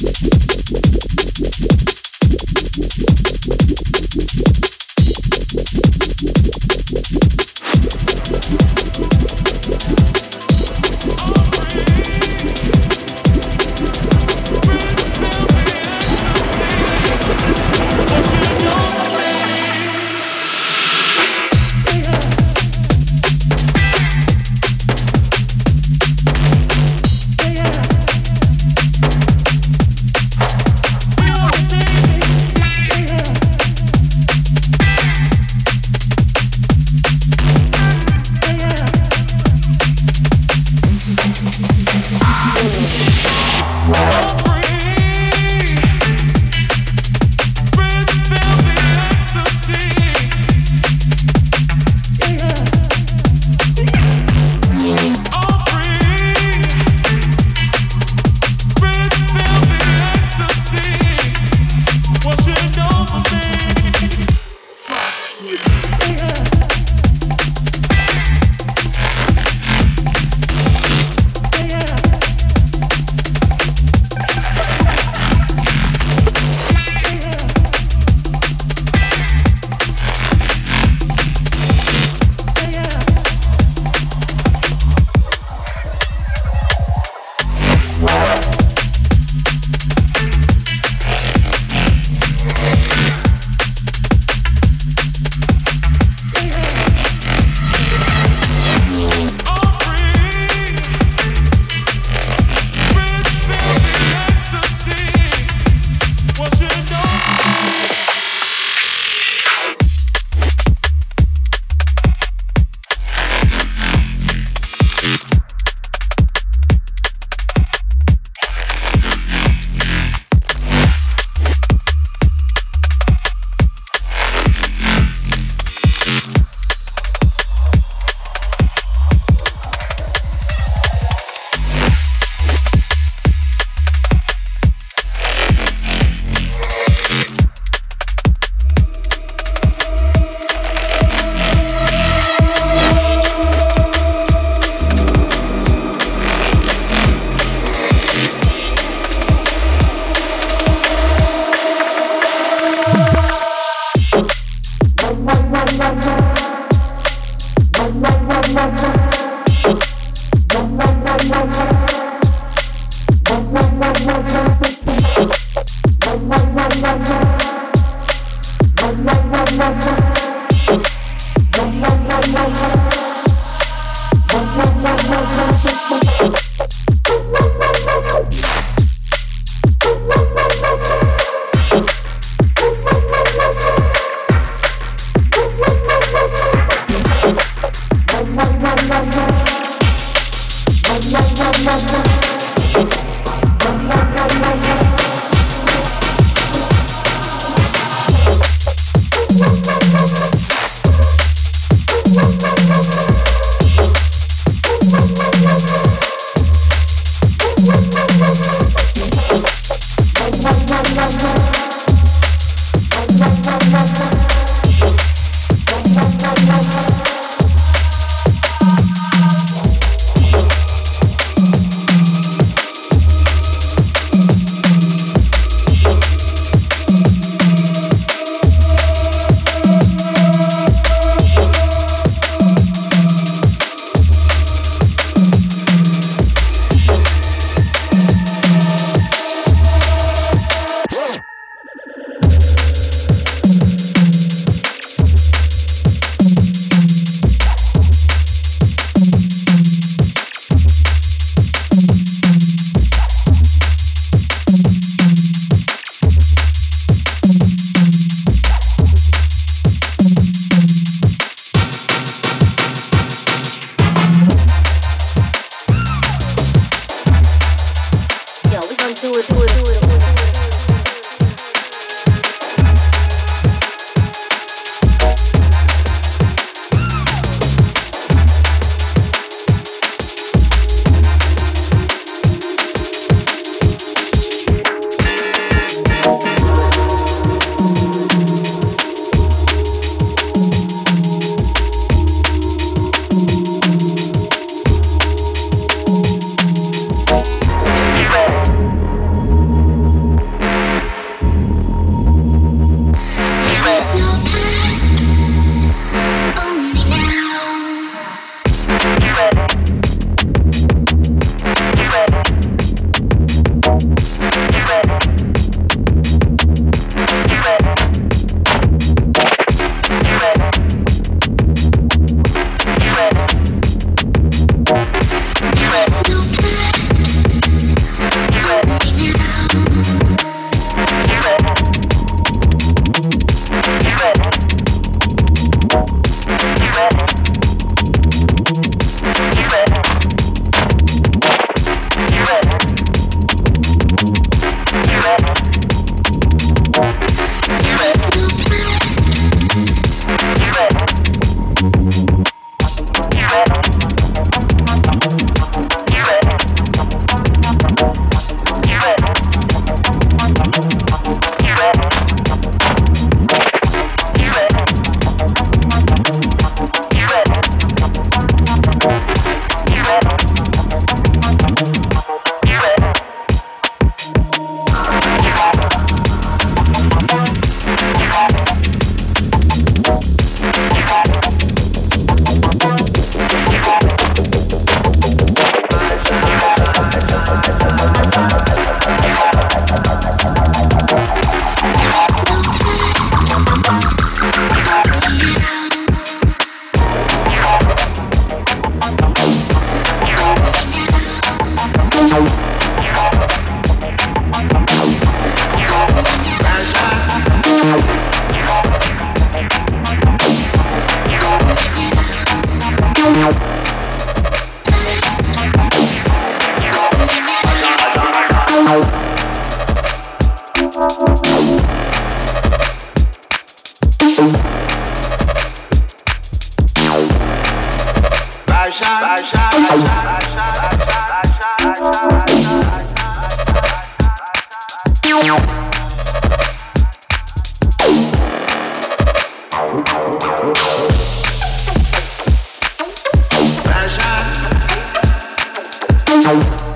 yes, yes. Música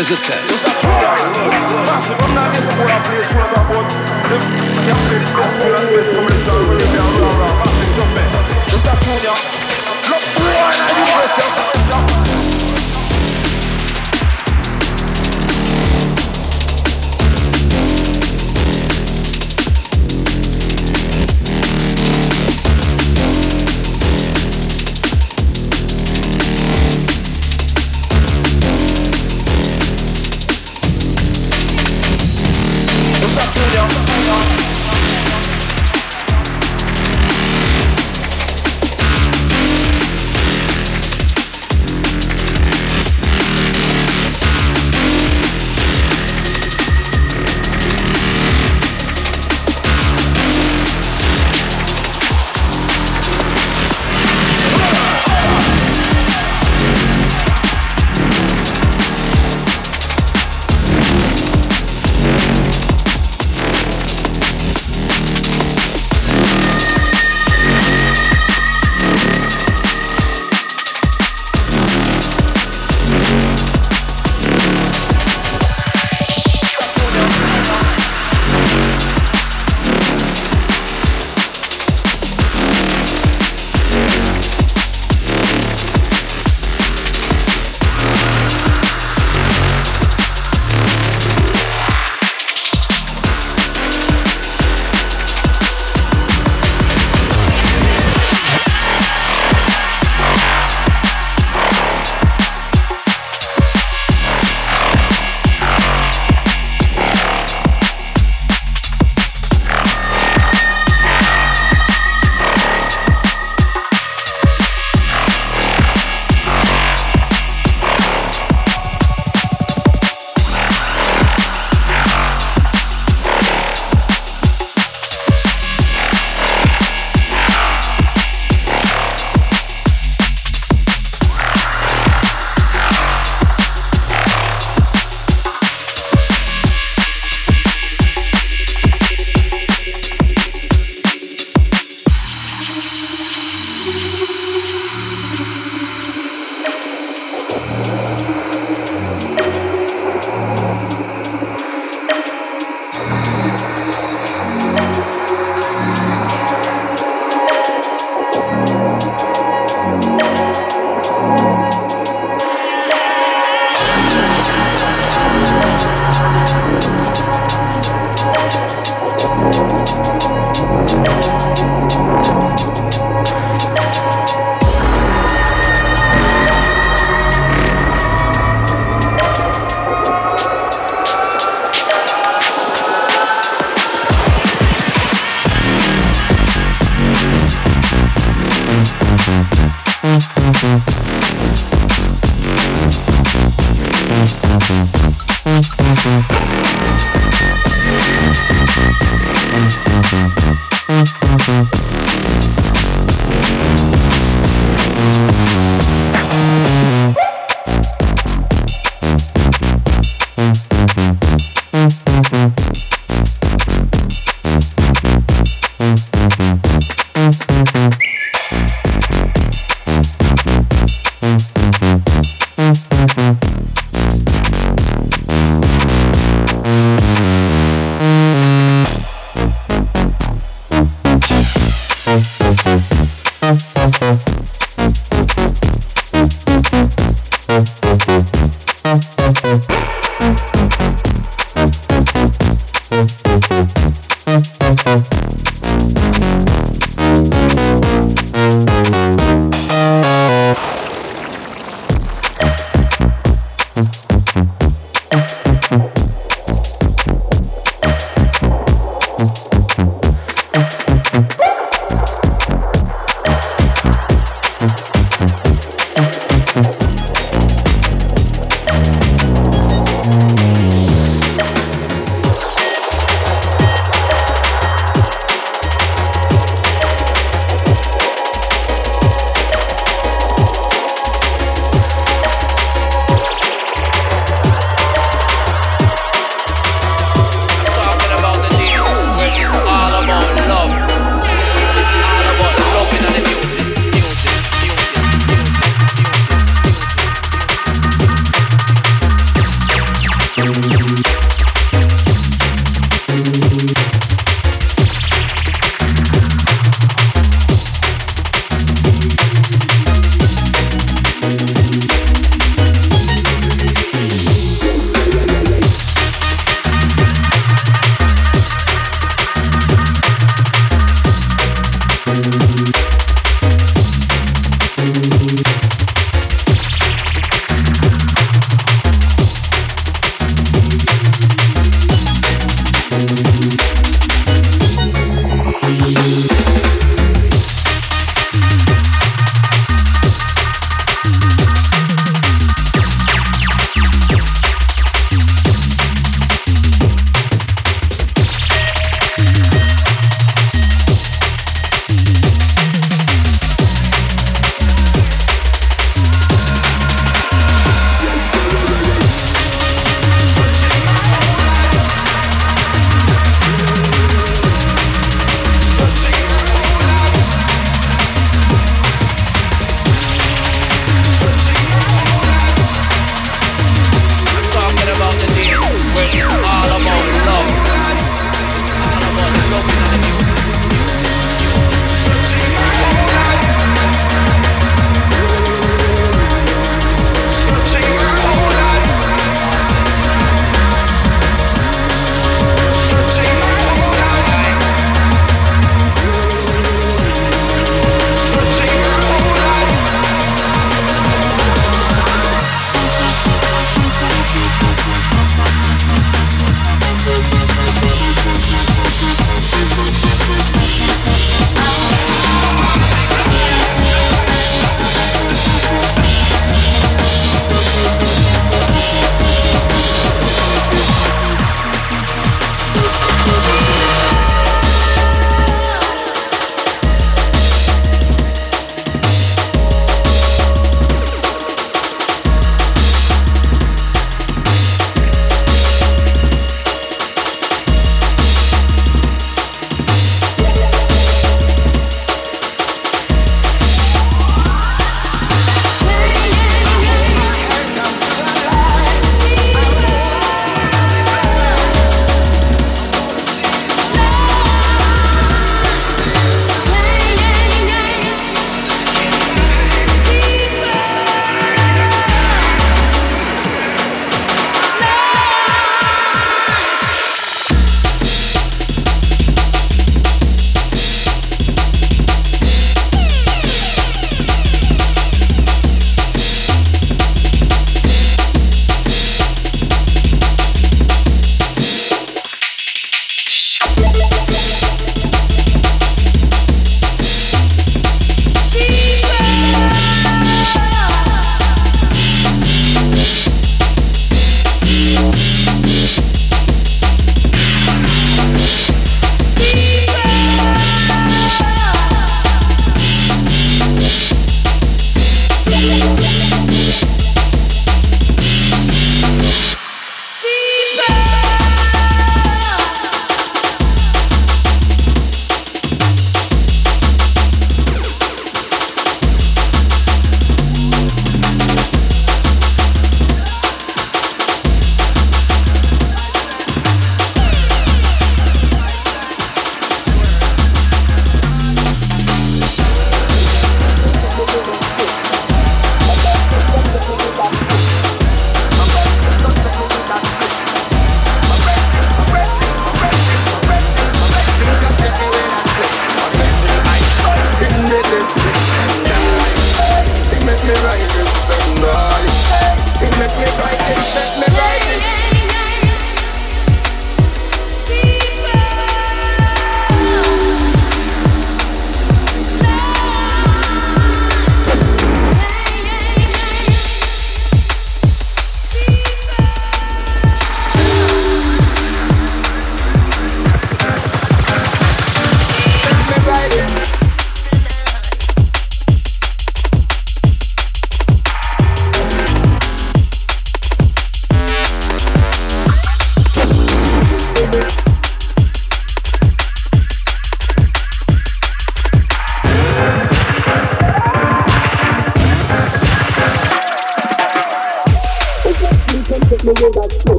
is a test.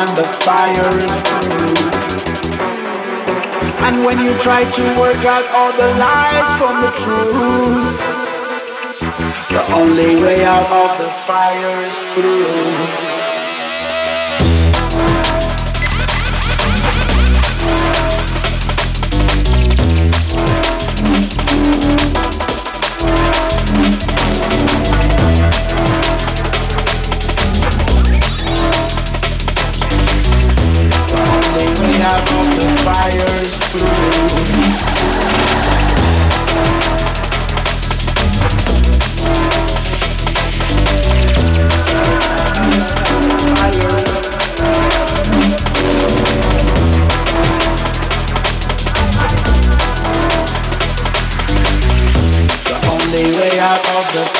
and the fire is blue. And when you try to work out all the lies from the truth, the only way out of the fire is through.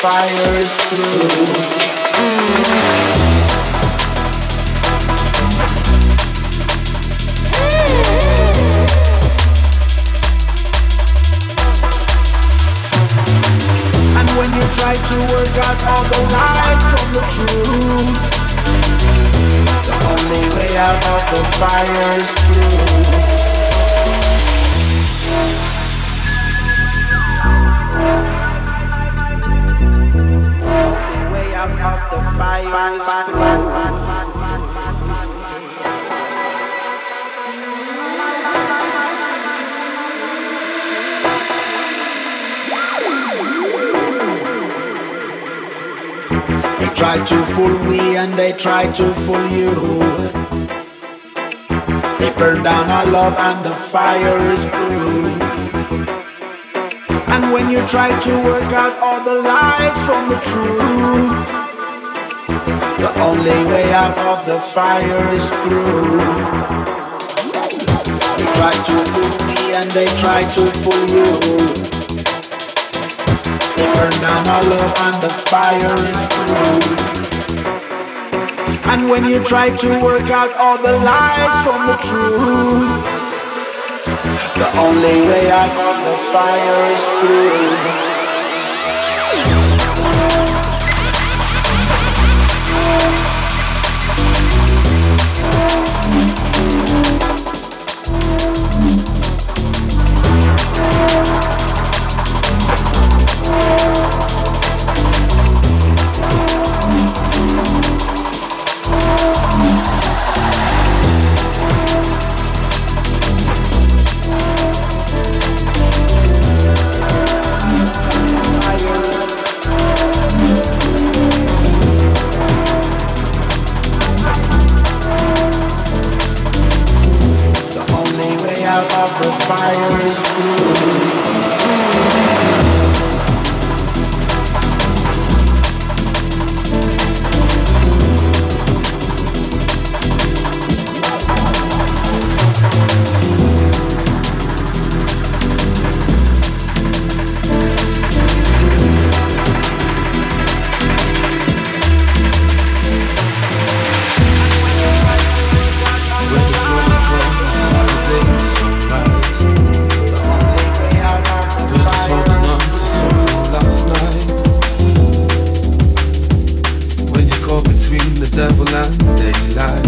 fires through. Try to fool you. They burn down our love and the fire is proof. And when you try to work out all the lies from the truth, the only way out of the fire is through. They try to fool me and they try to fool you. They burn down our love and the fire is through. And when you try to work out all the lies from the truth, the only way out of the fire is through. devil and daylight.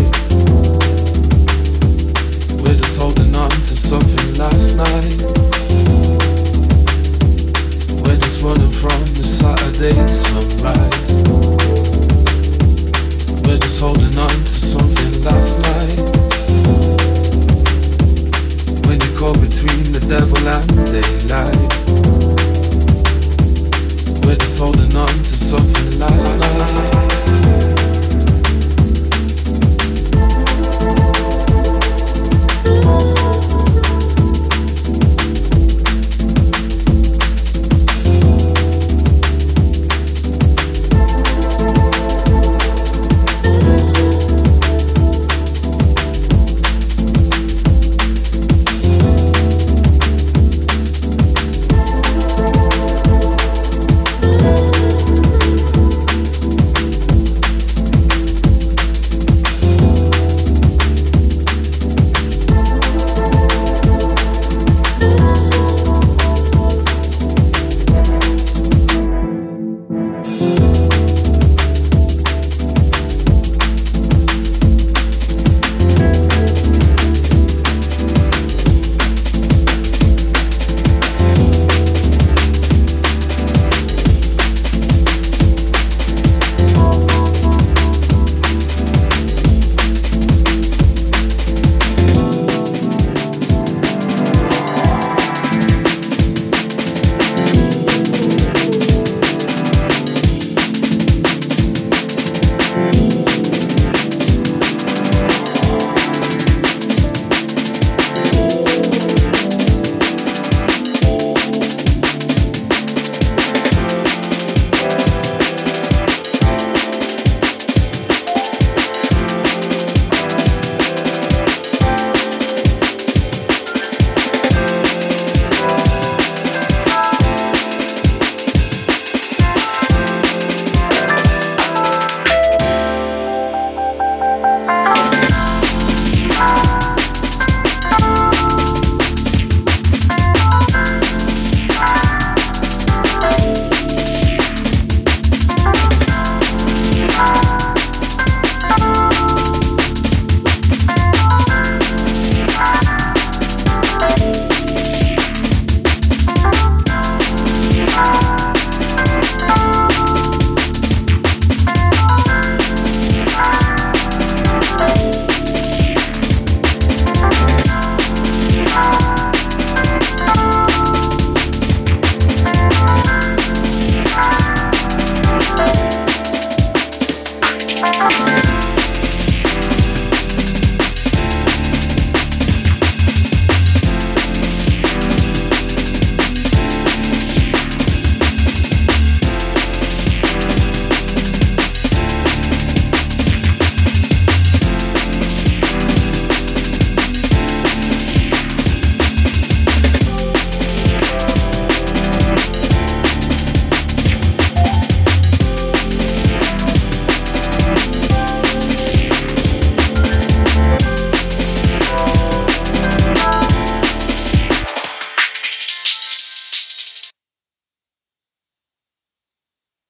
We're just holding on to something last night. We're just running from the Saturday sunrise. We're just holding on to something last night. When you call between the devil and daylight. We're just holding on to something last night.